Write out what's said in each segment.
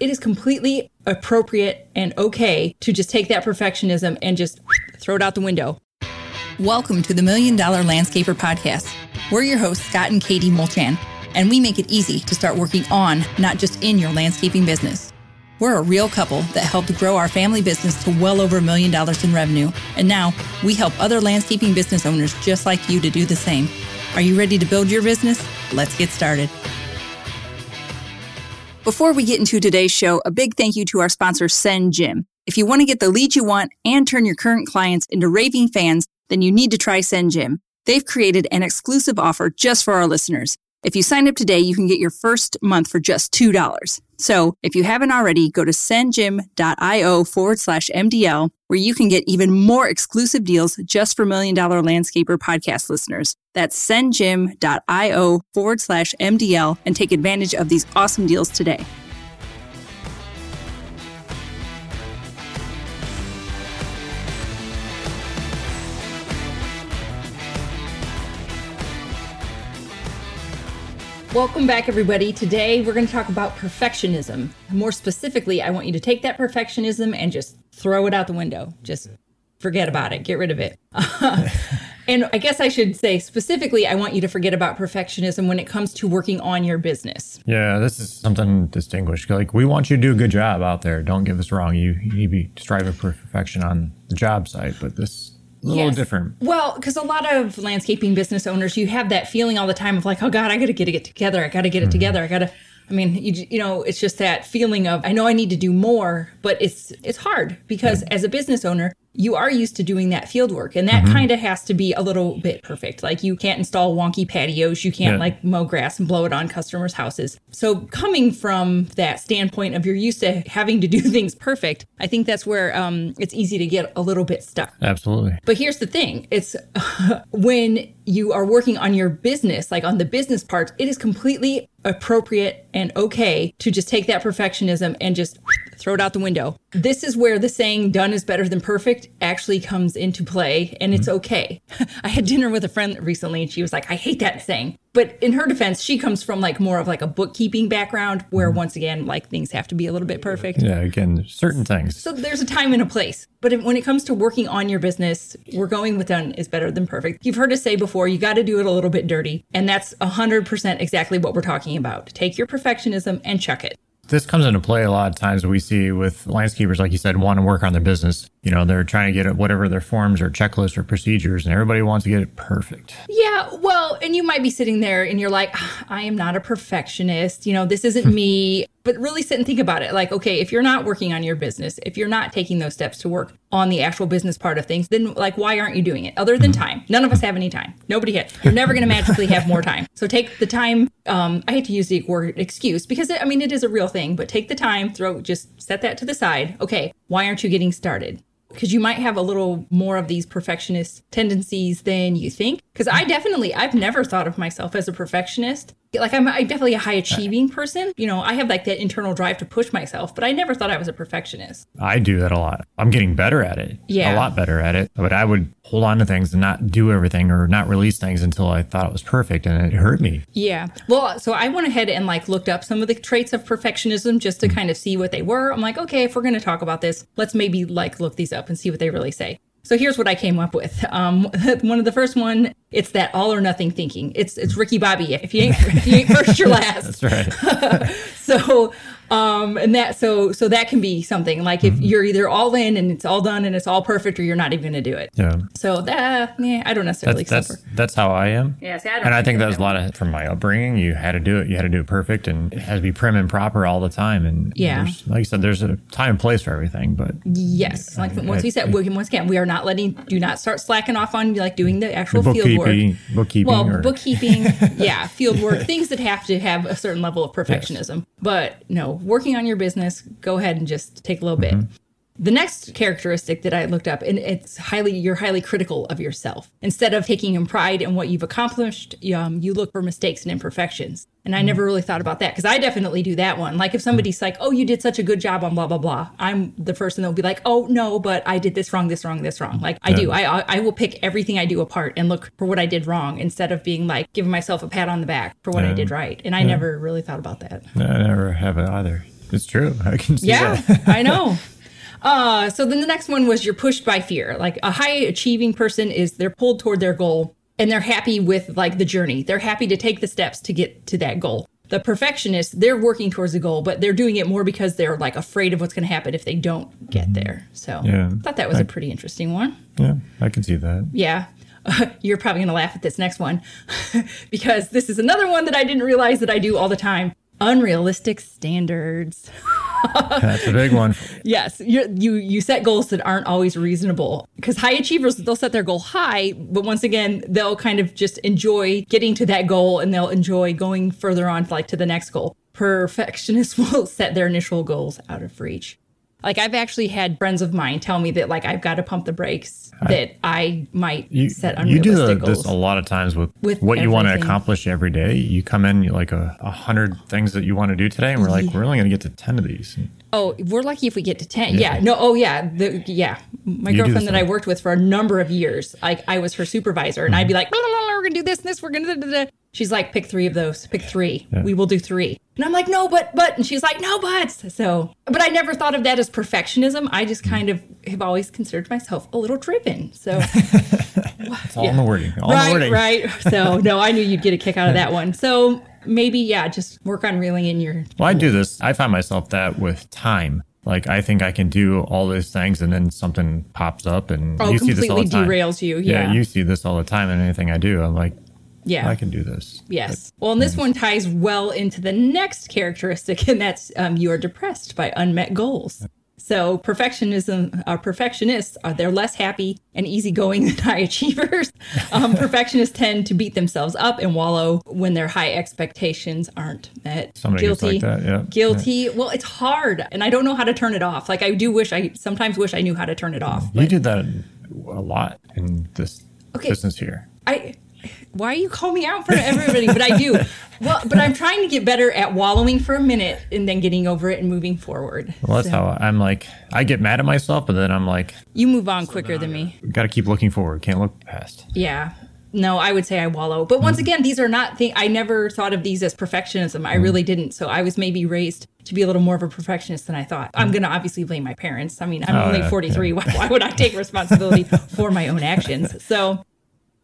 It is completely appropriate and okay to just take that perfectionism and just throw it out the window. Welcome to the Million Dollar Landscaper Podcast. We're your hosts, Scott and Katie Mulchan, and we make it easy to start working on, not just in your landscaping business. We're a real couple that helped grow our family business to well over a million dollars in revenue, and now we help other landscaping business owners just like you to do the same. Are you ready to build your business? Let's get started. Before we get into today's show, a big thank you to our sponsor, SendJim. If you want to get the leads you want and turn your current clients into raving fans, then you need to try SendJim. They've created an exclusive offer just for our listeners. If you sign up today, you can get your first month for just $2. So if you haven't already, go to sendjim.io forward slash MDL, where you can get even more exclusive deals just for Million Dollar Landscaper podcast listeners. That's sendjim.io forward slash MDL and take advantage of these awesome deals today. Welcome back, everybody. Today we're going to talk about perfectionism. More specifically, I want you to take that perfectionism and just throw it out the window. Just forget about it, get rid of it. and I guess I should say specifically, I want you to forget about perfectionism when it comes to working on your business. Yeah, this is something distinguished. Like, we want you to do a good job out there. Don't get us wrong. You, you be striving for perfection on the job site, but this a little yes. different. Well, because a lot of landscaping business owners, you have that feeling all the time of like, oh God, I got to get it together. I got to get it mm-hmm. together. I got to. I mean, you, you know, it's just that feeling of I know I need to do more, but it's it's hard because yeah. as a business owner, you are used to doing that field work and that mm-hmm. kind of has to be a little bit perfect like you can't install wonky patios you can't yeah. like mow grass and blow it on customers houses so coming from that standpoint of you're used to having to do things perfect i think that's where um, it's easy to get a little bit stuck absolutely but here's the thing it's when you are working on your business like on the business part it is completely appropriate and okay to just take that perfectionism and just throw it out the window. This is where the saying done is better than perfect actually comes into play, and it's mm-hmm. okay. I had dinner with a friend recently, and she was like, I hate that saying. But in her defense, she comes from like more of like a bookkeeping background where mm-hmm. once again, like things have to be a little bit perfect. Yeah, again, certain things. So there's a time and a place. But if, when it comes to working on your business, we're going with done is better than perfect. You've heard us say before, you got to do it a little bit dirty. And that's 100% exactly what we're talking about. Take your perfectionism and chuck it. This comes into play a lot of times we see with landscapers, like you said, want to work on their business. You know, they're trying to get whatever their forms or checklists or procedures, and everybody wants to get it perfect. Yeah, well, and you might be sitting there and you're like, ah, I am not a perfectionist. You know, this isn't me. But really sit and think about it. Like, okay, if you're not working on your business, if you're not taking those steps to work on the actual business part of things, then like, why aren't you doing it? Other than time, none of us have any time. Nobody has. You're never going to magically have more time. So take the time. Um, I hate to use the word excuse because it, I mean it is a real thing, but take the time. Throw just set that to the side. Okay, why aren't you getting started? because you might have a little more of these perfectionist tendencies than you think. Because I definitely, I've never thought of myself as a perfectionist like I'm, I'm definitely a high achieving person. You know, I have like that internal drive to push myself, but I never thought I was a perfectionist. I do that a lot. I'm getting better at it. Yeah. A lot better at it. But I would hold on to things and not do everything or not release things until I thought it was perfect and it hurt me. Yeah. Well, so I went ahead and like looked up some of the traits of perfectionism just to mm-hmm. kind of see what they were. I'm like, okay, if we're going to talk about this, let's maybe like look these up and see what they really say. So here's what I came up with. Um, one of the first one, it's that all or nothing thinking. It's it's Ricky Bobby. If you ain't if you ain't first, you're last. That's right. so um, and that so so that can be something like if mm-hmm. you're either all in and it's all done and it's all perfect, or you're not even going to do it. Yeah. So that yeah, I don't necessarily that's that's, that's, how I am. Yeah. See, I and I think that was a lot of from my upbringing. You had to do it. You had to do it perfect, and it had to be prim and proper all the time. And yeah, like you said, there's a time and place for everything. But yes, like I, once I, we said, I, once again, we are not letting do not start slacking off on like doing the actual field work. Bookkeeping. Well, or? bookkeeping. yeah, field work. Things that have to have a certain level of perfectionism. Yes. But no, working on your business business, go ahead and just take a little mm-hmm. bit. The next characteristic that I looked up, and it's highly, you're highly critical of yourself. Instead of taking pride in what you've accomplished, um, you look for mistakes and imperfections. And I mm. never really thought about that because I definitely do that one. Like if somebody's like, oh, you did such a good job on blah, blah, blah, I'm the person that will be like, oh, no, but I did this wrong, this wrong, this wrong. Like I do. I, I will pick everything I do apart and look for what I did wrong instead of being like giving myself a pat on the back for what yeah. I did right. And I yeah. never really thought about that. I never have it either. It's true. I can see Yeah, that. I know. Uh, so then the next one was you're pushed by fear. Like a high achieving person is they're pulled toward their goal and they're happy with like the journey. They're happy to take the steps to get to that goal. The perfectionist, they're working towards the goal, but they're doing it more because they're like afraid of what's going to happen if they don't get there. So Yeah. I thought that was a pretty interesting one. yeah, I can see that. Yeah. you're probably going to laugh at this next one because this is another one that I didn't realize that I do all the time. Unrealistic standards. That's a big one. Yes, you you you set goals that aren't always reasonable because high achievers they'll set their goal high, but once again they'll kind of just enjoy getting to that goal and they'll enjoy going further on like to the next goal. Perfectionists will set their initial goals out of reach. Like I've actually had friends of mine tell me that like I've got to pump the brakes, that I might You, set you do unrealistic the, goals. this a lot of times with, With what you want to accomplish every day. You come in like a, a hundred things that you want to do today, and we're like, we're only going to get to ten of these. Oh, we're lucky if we get to 10. Yeah. No, oh, yeah. The, yeah. My You girlfriend that I worked with for a number of years, like I was her supervisor, and I'd be mm-hmm. like, blah, blah, blah, we're going to do this and this. We're going to. She's like, pick three of those. Pick three. We will do three. And I'm like, no, but, but. And she's like, no, buts. So, but I never thought of that as perfectionism. I just mm. kind of have always considered myself a little driven. So, It's all in the wording. All in the right, wording. right. So, no, I knew you'd get a kick out of that one. So, maybe, yeah, just work on reeling in your. Well, I do this. I find myself that with time. Like I think I can do all these things, and then something pops up, and Oh, you see this all the time. derails you. Yeah. you see this all the time in anything I do. I'm like, Yeah. I can do this. Yes. Well, and this one ties well into the next characteristic, and that's um, you are depressed by unmet goals. So perfectionism, uh, perfectionists are they're less happy and easygoing than high achievers. Um, perfectionists tend to beat themselves up and wallow when their high expectations aren't met. Somebody Guilty. like that, yeah. Guilty. Well, it's hard, and I don't know how to turn it off. Like I do wish I sometimes wish I knew how to turn it off. You do that a lot in this Okay. business here. I why are you call me out for everybody, but I do. Well, but I'm trying to get better at wallowing for a minute and then getting over it and moving forward. Well, that's So, how I'm like. I get mad at myself, but then I'm like, you move on quicker than me. got to keep looking forward. Can't look past. Yeah. No, I would say I wallow. But Mm-hmm. once again, these are not things I never thought of these as perfectionism. I Mm-hmm. really didn't. So I was maybe raised to be a little more of a perfectionist than I thought. I'm going to obviously blame my parents. I mean, I'm Mm-hmm. Oh, only yeah, 43. Why, why would I take responsibility for my own actions? So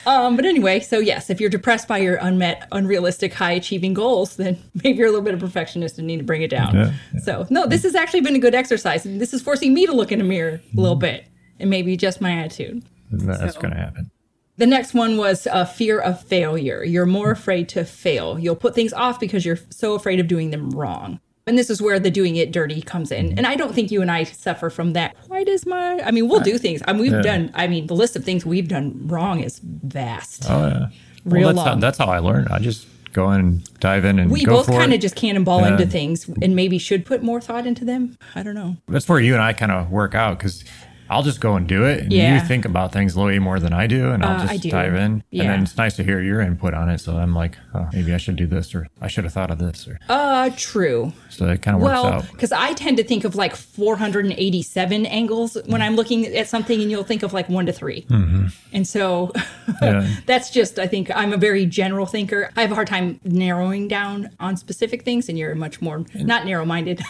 um, but anyway, so yes, if you're depressed by your unmet, unrealistic, high achieving goals, then maybe you're a little bit of a perfectionist and need to bring it down. Yeah, So, no, this has actually been a good exercise. And this is forcing me to look in a mirror a Mm-hmm. little bit and maybe adjust my attitude. That's So- going to happen. The next one was a fear of failure. You're more afraid to fail. You'll put things off because you're so afraid of doing them wrong. And this is where the doing it dirty comes in. Mm-hmm. And I don't think you and I suffer from that quite as much. I mean, we'll do things. I mean, we've Yeah. done, I mean, the list of things we've done wrong is vast. Oh yeah. Real well, that's how, long. that's how I learned. I just go in and dive in and we both kind of just cannonball Yeah. into things and maybe should put more thought into them. I don't know. That's where you and I kind of work out because I'll just go and do it, and Yeah. you think about things way more than I do, and I'll Uh, just dive in. Yeah. And then it's nice to hear your input on it. So I'm like, oh, maybe I should do this, or I should have thought of this, or Uh, true. so it kind of works Well, out. because I tend to think of like 487 angles when I'm looking at something, and you'll think of like one to 3 And so Mm-hmm. Yeah. that's just, I think I'm a very general thinker. I have a hard time narrowing down on specific things, and you're much more not narrow minded.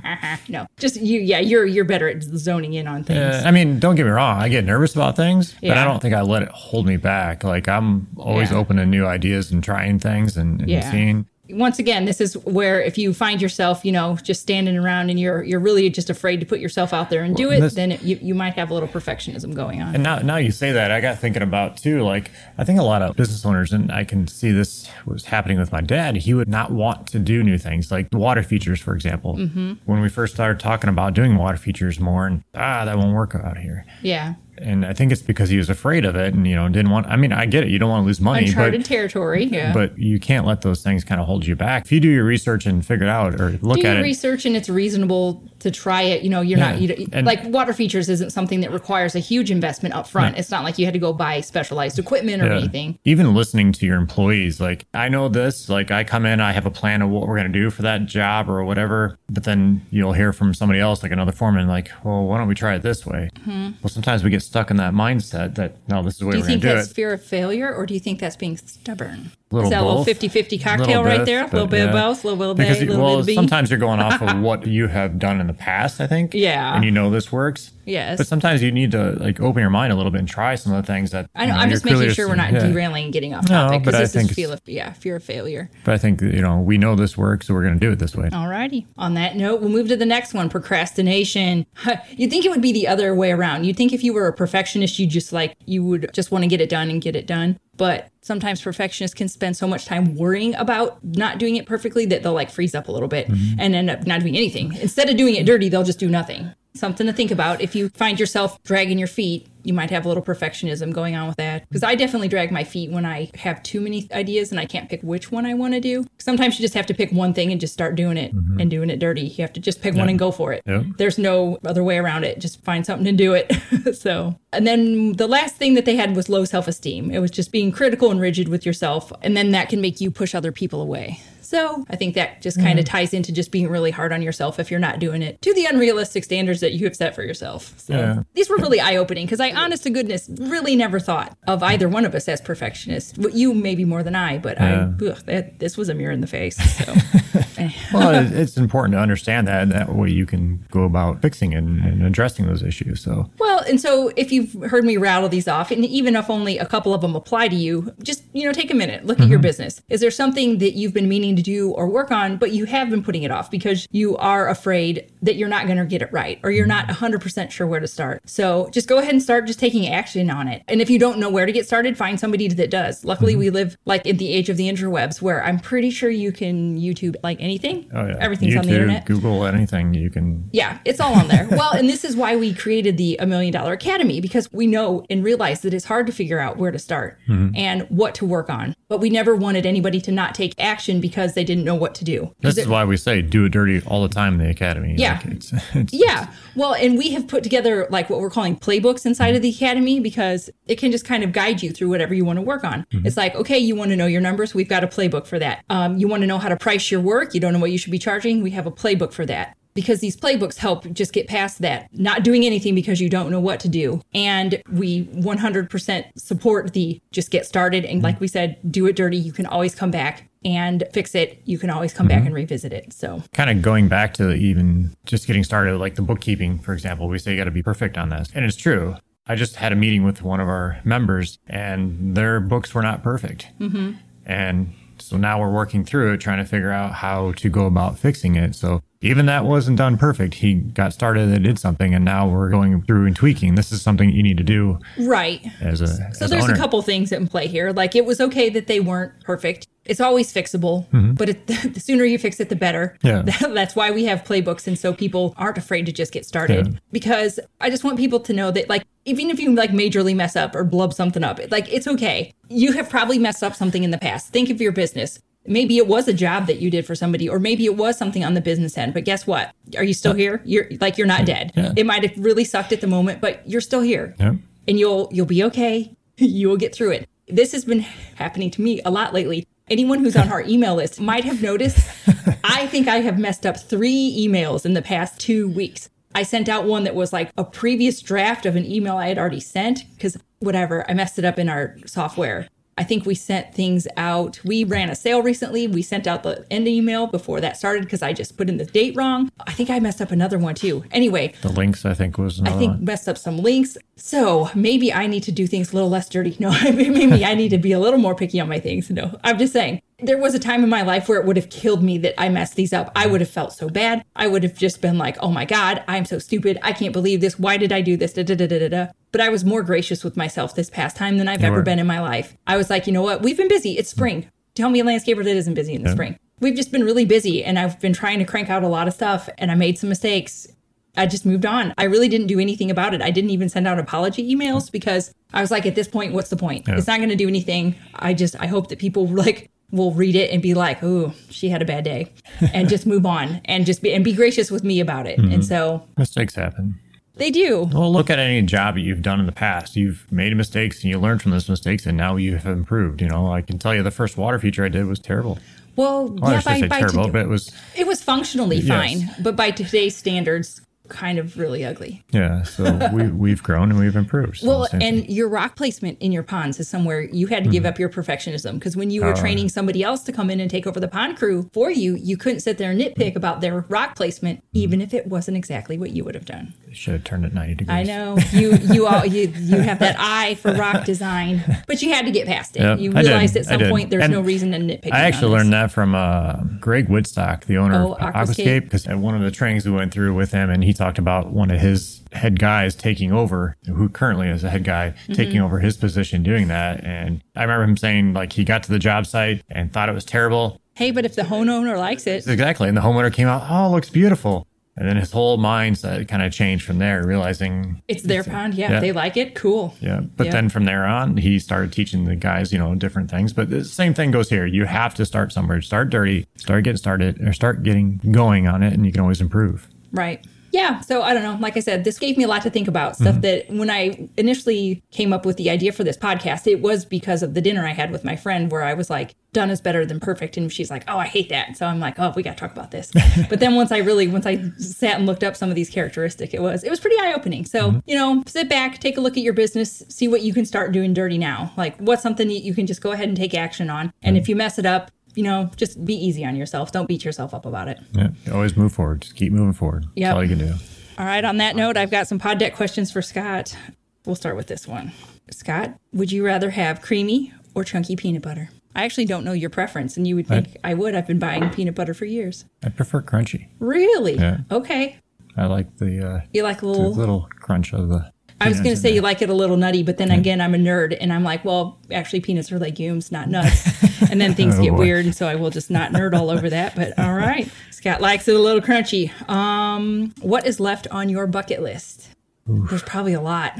no, just you. Yeah, you're you're better at zoning in on things. Uh, I mean, don't get me wrong. I get nervous about things, but I don't think I let it hold me back. Like I'm always Yeah. open to new ideas and trying things and, and Yeah. seeing. Once again, this is where if you find yourself, you know, just standing around and you're you're really just afraid to put yourself out there and do it, this- then it, you you might have a little perfectionism going on. And now, now you say that, I got thinking about too. Like, I think a lot of business owners, and I can see this was happening with my dad. He would not want to do new things, like water features, for example. Mm-hmm. When we first started talking about doing water features more, and ah, that won't work out here. yeah, And I think it's because he was afraid of it, and you know, didn't want. I mean, I get it. You don't want to lose money, uncharted but territory. Yeah. but you can't let those things kind of hold you back. If you do your research and figure it out, or look at do at your it, research and it's reasonable to try it. You know, you're not Yeah. you, And- like water features isn't something that requires a huge investment up front. It's not like you had to go buy specialized equipment or Yeah. anything. Even listening to your employees, like I know this, like I come in, I have a plan of what we're going to do for that job or whatever, but then you'll hear from somebody else, like another foreman, like, well, why don't we try it this way? Mm-hmm. Well, sometimes we get stuck in that mindset that no, this is the way. Do you we're going think to do that's fear of failure, or do you think that's being stubborn? Little that a little 50 50 cocktail right bit, there? A little bit of both, a little bit Because of A, little well, bit of B. sometimes you're going off of what you have done in the past. I think. Yeah. And you know this works. Yes. But sometimes you need to like open your mind a little bit and try some of the things that. I you know, know, I'm just making sure we're not yeah. derailing and getting off topic because this think is feel of, yeah, fear of failure. But I think you know we know this works, so we're going to do it this way. Alrighty. On that note, we'll move to the next one procrastination. You'd think it would be the other way around. You'd think if you were a perfectionist, you'd just like, you would just want to get it done and get it done. But sometimes perfectionists can spend so much time worrying about not doing it perfectly that they'll like freeze up a little bit mm-hmm. and end up not doing anything. Instead of doing it dirty, they'll just do nothing. Something to think about. If you find yourself dragging your feet, you might have a little perfectionism going on with that. Because I definitely drag my feet when I have too many ideas and I can't pick which one I want to do. Sometimes you just have to pick one thing and just start doing it mm-hmm. and doing it dirty. You have to just pick one and go for it. Yep. There's no other way around it. Just find something to do it. so, and then the last thing that they had was low self esteem. It was just being critical and rigid with yourself. And then that can make you push other people away. So I think that just kind of mm. ties into just being really hard on yourself if you're not doing it to the unrealistic standards that you have set for yourself. So Yeah. these were really eye opening because I, honest to goodness, really never thought of either one of us as perfectionists. You maybe more than I, but I, ugh, that, this was a mirror in the face. So. well, it- it's important to understand that. and That way you can go about fixing and, and addressing those issues. So Well, and so if you've heard me rattle these off, and even if only a couple of them apply to you, just you know, take a minute, look at your mm-hmm. business. Is there something that you've been meaning to do or work on, but you have been putting it off because you are afraid that you're not going to get it right, or you're not mm-hmm. 100% sure where to start? So just go ahead and start just taking action on it. And if you don't know where to get started, find somebody that does. Luckily, mm-hmm. we live like in the age of the interwebs, where I'm pretty sure you can YouTube like anything. Oh yeah, everything's YouTube, on the internet. Google, anything you can. Yeah, it's all on there. well, and this is why we created the A Million Dollar Academy because we know and realize that it's hard to figure out where to start and what to work on. But we never wanted anybody to not take action because they didn't know what to do. This is why we say do it dirty all the time in the academy. Yeah. Like, it's, it's, yeah. Well, and we have put together like what we're calling playbooks inside of the academy because it can just kind of guide you through whatever you want to work on. It's like, okay, you want to know your numbers? We've got a playbook for that. Um, you want to know how to price your work? You don't know what you should be charging? We have a playbook for that. Because these playbooks help just get past that, not doing anything because you don't know what to do. And we 100% support the just get started. And like we said, do it dirty. You can always come back and fix it. You can always come back and revisit it. So, kind of going back to even just getting started, like the bookkeeping, for example, we say you got to be perfect on this. And it's true. I just had a meeting with one of our members and their books were not perfect. Mm-hmm. And so now we're working through it, trying to figure out how to go about fixing it. So even that wasn't done perfect. He got started and did something, and now we're going through and tweaking. This is something you need to do right. as a So as there's a couple things in play here. Like it was okay that they weren't perfect. It's always fixable, mm-hmm. but it, the sooner you fix it, the better. Yeah. That's why we have playbooks, and so people aren't afraid to just get started. Yeah. Because I just want people to know that, like, even if you like majorly mess up or blub something up, like it's okay. You have probably messed up something in the past. Think of your business. Maybe it was a job that you did for somebody, or maybe it was something on the business end. But guess what? Are you still here? You're like you're not dead. Yeah. It might have really sucked at the moment, but you're still here Yeah. and you'll you'll be okay. you will get through it. This has been happening to me a lot lately. Anyone who's on our email list might have noticed. I think I have messed up three emails in the past two weeks. I sent out one that was like a previous draft of an email I had already sent because whatever, I messed it up in our software. I think we sent things out. We ran a sale recently. We sent out the end email before that started because I just put in the date wrong. I think I messed up another one too. Anyway, The links, I think, was I think one. messed up some links. So maybe I need to do things a little less dirty. No, maybe I need to be a little more picky on my things. No, I'm just saying. There was a time in my life where it would have killed me that I messed these up. I mm. would have felt so bad. I would have just been like, oh my God, I'm so stupid. I can't believe this. Why did I do this? Da, da, da, da, da. But I was more gracious with myself this past time than I've ever were. been in my life. I was like, you know what? We've been busy. It's mm. spring. Tell me a landscaper that isn't busy in the spring. We've just been really busy and I've been trying to crank out a lot of stuff and I made some mistakes I just moved on. I really didn't do anything about it. I didn't even send out apology emails because I was like, at this point, what's the point? Yeah. It's not going to do anything. I just, I hope that people like will read it and be like, oh, she had a bad day and just move on and just be, and be gracious with me about it. And mm-hmm. so Mistakes happen. they do. Well, look at any job that you've done in the past. You've made mistakes and you learned from those mistakes, and now you have improved. You know, I can tell you the first water feature I did was terrible. Well, Well, I yeah, should by, by terrible, but it was it was functionally Yes. fine, but by today's standards, kind of really ugly. Yeah. So we, we've grown and we've improved. So Well, and thing. your rock placement in your ponds is somewhere you had to Mm-hmm. give up your perfectionism because when Oh, you were training somebody else to come in and take over the pond crew for you, you couldn't sit there and nitpick about their rock placement, Mm-hmm. even if it wasn't exactly what you would have done. should have turned it 90 degrees. I know you you all you you have that eye for rock design, but you had to get past it. Yep, you realized at some point there's And no reason to nitpick. I actually learned that from uh, Greg Wittstock, the owner Oh, of Aquascape. Aquascape, because at one of the trainings we went through with him, and he talked about one of his head guys taking over, who currently is a head guy, Mm-hmm. taking over his position doing that. And I remember him saying, like, he got to the job site and thought it was terrible. Hey, but if the homeowner likes it, Exactly. And the homeowner came out, oh, it looks beautiful. And then his whole mindset kind of changed from there, realizing it's their pond. Yeah, yeah. they like it, cool. Yeah. But Yeah. then from there on, he started teaching the guys, you know, different things. But the same thing goes here. You have to start somewhere. Start dirty, start getting started, or start getting going on it, and you can always improve. Right. Yeah. So I don't know. Like I said, this gave me a lot to think about. Stuff Mm-hmm. that when I initially came up with the idea for this podcast, it was because of the dinner I had with my friend where I was like, done is better than perfect. And she's like, oh, I hate that. So I'm like, oh, we got to talk about this. but then once I really, once I sat and looked up some of these characteristics, it was, it was pretty eye opening. So, Mm-hmm. you know, sit back, take a look at your business, see what you can start doing dirty now. Like what's something that you can just go ahead and take action on. And if you mess it up, you know, just be easy on yourself. Don't beat yourself up about it. Yeah. Always move forward. Just keep moving forward. Yep. That's all you can do. All right, on that note, I've got some pod deck questions for Scott. We'll start with this one. Scott, would you rather have creamy or chunky peanut butter? I actually don't know your preference, and you would think I would. I've been buying peanut butter for years. I prefer crunchy. Really? Yeah. Okay. I like the, uh, You like a the little. little crunch of the. I was going to say you like it a little nutty, but then again, I'm a nerd, and I'm like, well, actually, peanuts are legumes, not nuts. and then things Oh, get boy. weird, and so I will just not nerd all over that. But all right, Scott likes it a little crunchy. Um, what is left on your bucket list? There's probably a lot.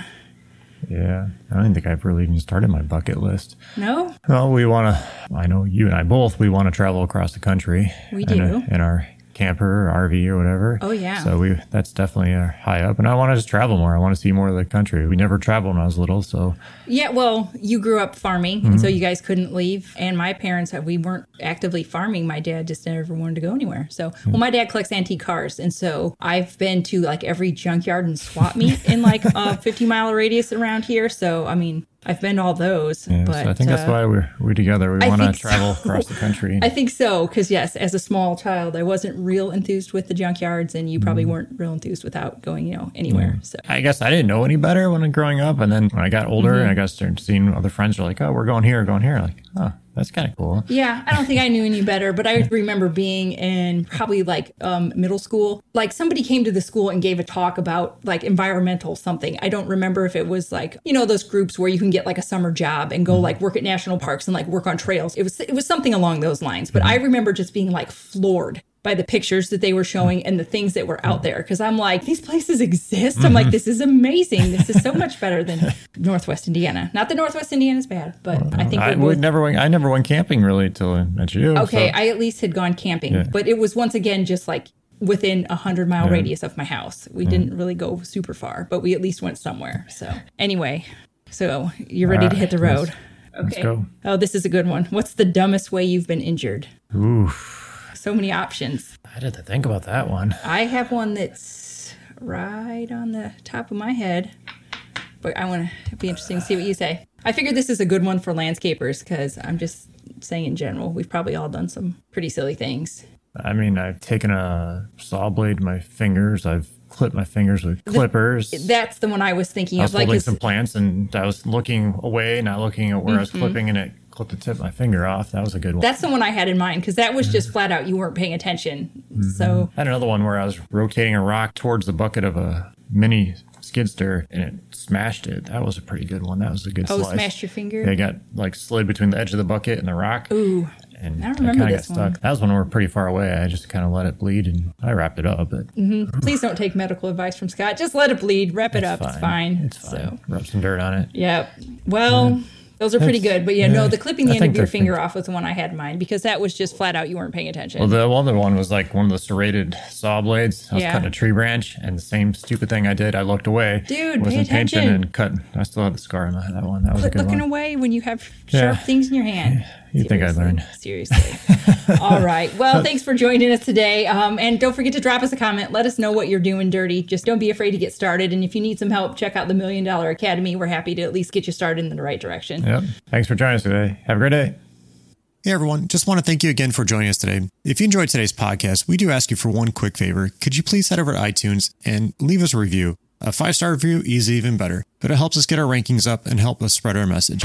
Yeah. I don't think I've really even started my bucket list. No, Well, we want to, I know you and I both, we want to travel across the country. We in, a- do. in our camper or RV or whatever. Oh, yeah. So we, that's definitely uh, high up. And I want to travel more. I want to see more of the country. We never traveled when I was little. So Yeah, well, you grew up farming, and so you guys couldn't leave. And my parents, we weren't actively farming. My dad just never wanted to go anywhere. So, well, my dad collects antique cars, and so I've been to like every junkyard and swap meet in like a 50 mile radius around here. So, I mean, I've been to all those. yeah, but so I think that's uh, why we're, we're together. We want to travel so. across the country. I think so, because yes, as a small child, I wasn't real enthused with the junkyards, and you probably Mm-hmm. weren't real enthused without going, you know, anywhere. So. I guess I didn't know any better when I growing up. And then when I got older Mm-hmm. and I got started seeing other friends are like, oh, we're going here, going here. Like, oh, that's kind of cool. Yeah, I don't think I knew any better, but I remember being in probably like um, middle school. Like somebody came to the school and gave a talk about like environmental something. I don't remember if it was like you know those groups where you can get like a summer job and go like work at national parks and like work on trails. It was it was something along those lines. But I remember just being like floored by the pictures that they were showing and the things that were out mm-hmm. there because I'm like these places exist. I'm like mm-hmm. this is amazing. This is so much better than Northwest Indiana. Not that Northwest Indiana is bad, but I think I would never went, I never went camping really until I met you. Okay, so- I at least had gone camping, but it was once again just like within a hundred mile radius of my house. We mm-hmm. didn't really go super far, but we at least went somewhere. So anyway, so you're ready to hit the road. let's Okay. go. Oh, this is a good one. What's the dumbest way you've been injured? Oof. So many options. I had to think about that one. I have one that's right on the top of my head, but I want to be interesting to see what you say. I figured this is a good one for landscapers because I'm just saying in general, we've probably all done some pretty silly things. I mean, I've taken a saw blade to my fingers. I've clipped my fingers with clippers. That's the one I was thinking I of. was Like, holding is- some plants and I was looking away, not looking at where I was Mm-hmm. clipping, and it clipped the tip of my finger off. That was a good one. that's the one I had in mind because that was just mm-hmm. flat out you weren't paying attention. Mm-hmm. So I had another one where I was rotating a rock towards the bucket of a mini skidster and it smashed it. That was a pretty good one. That was a good oh, slice. smashed your finger. They got like slid between the edge of the bucket and the rock. Ooh, and I remember kinda this got one. stuck. That was when we were pretty far away. I just kind of let it bleed and I wrapped it up. But mm-hmm. please don't take medical advice from Scott. Just let it bleed. Wrap it up. It's fine. It's fine. So, Rub some dirt on it. yep. Well. Those are pretty good, but yeah, no, the clipping the I end of your finger off was the one I had in mind because that was just flat out you weren't paying attention. Well, the other one was like one of the serrated saw blades. I was Yeah. cutting a tree branch, and the same stupid thing I did. I looked away, Dude, pay wasn't paying attention. and cut. I still have the scar on that, that one. That was Quit good looking one. away when you have sharp Yeah. things in your hand. You think I learned? Seriously. All right. Well, thanks for joining us today. Um, and don't forget to drop us a comment. Let us know what you're doing dirty. Just don't be afraid to get started. And if you need some help, check out the Million Dollar Academy. We're happy to at least get you started in the right direction. Yep. Thanks for joining us today. Have a great day. Hey everyone, just want to thank you again for joining us today. If you enjoyed today's podcast, we do ask you for one quick favor. Could you please head over to iTunes and leave us a review? A five star review is even better, but it helps us get our rankings up and help us spread our message.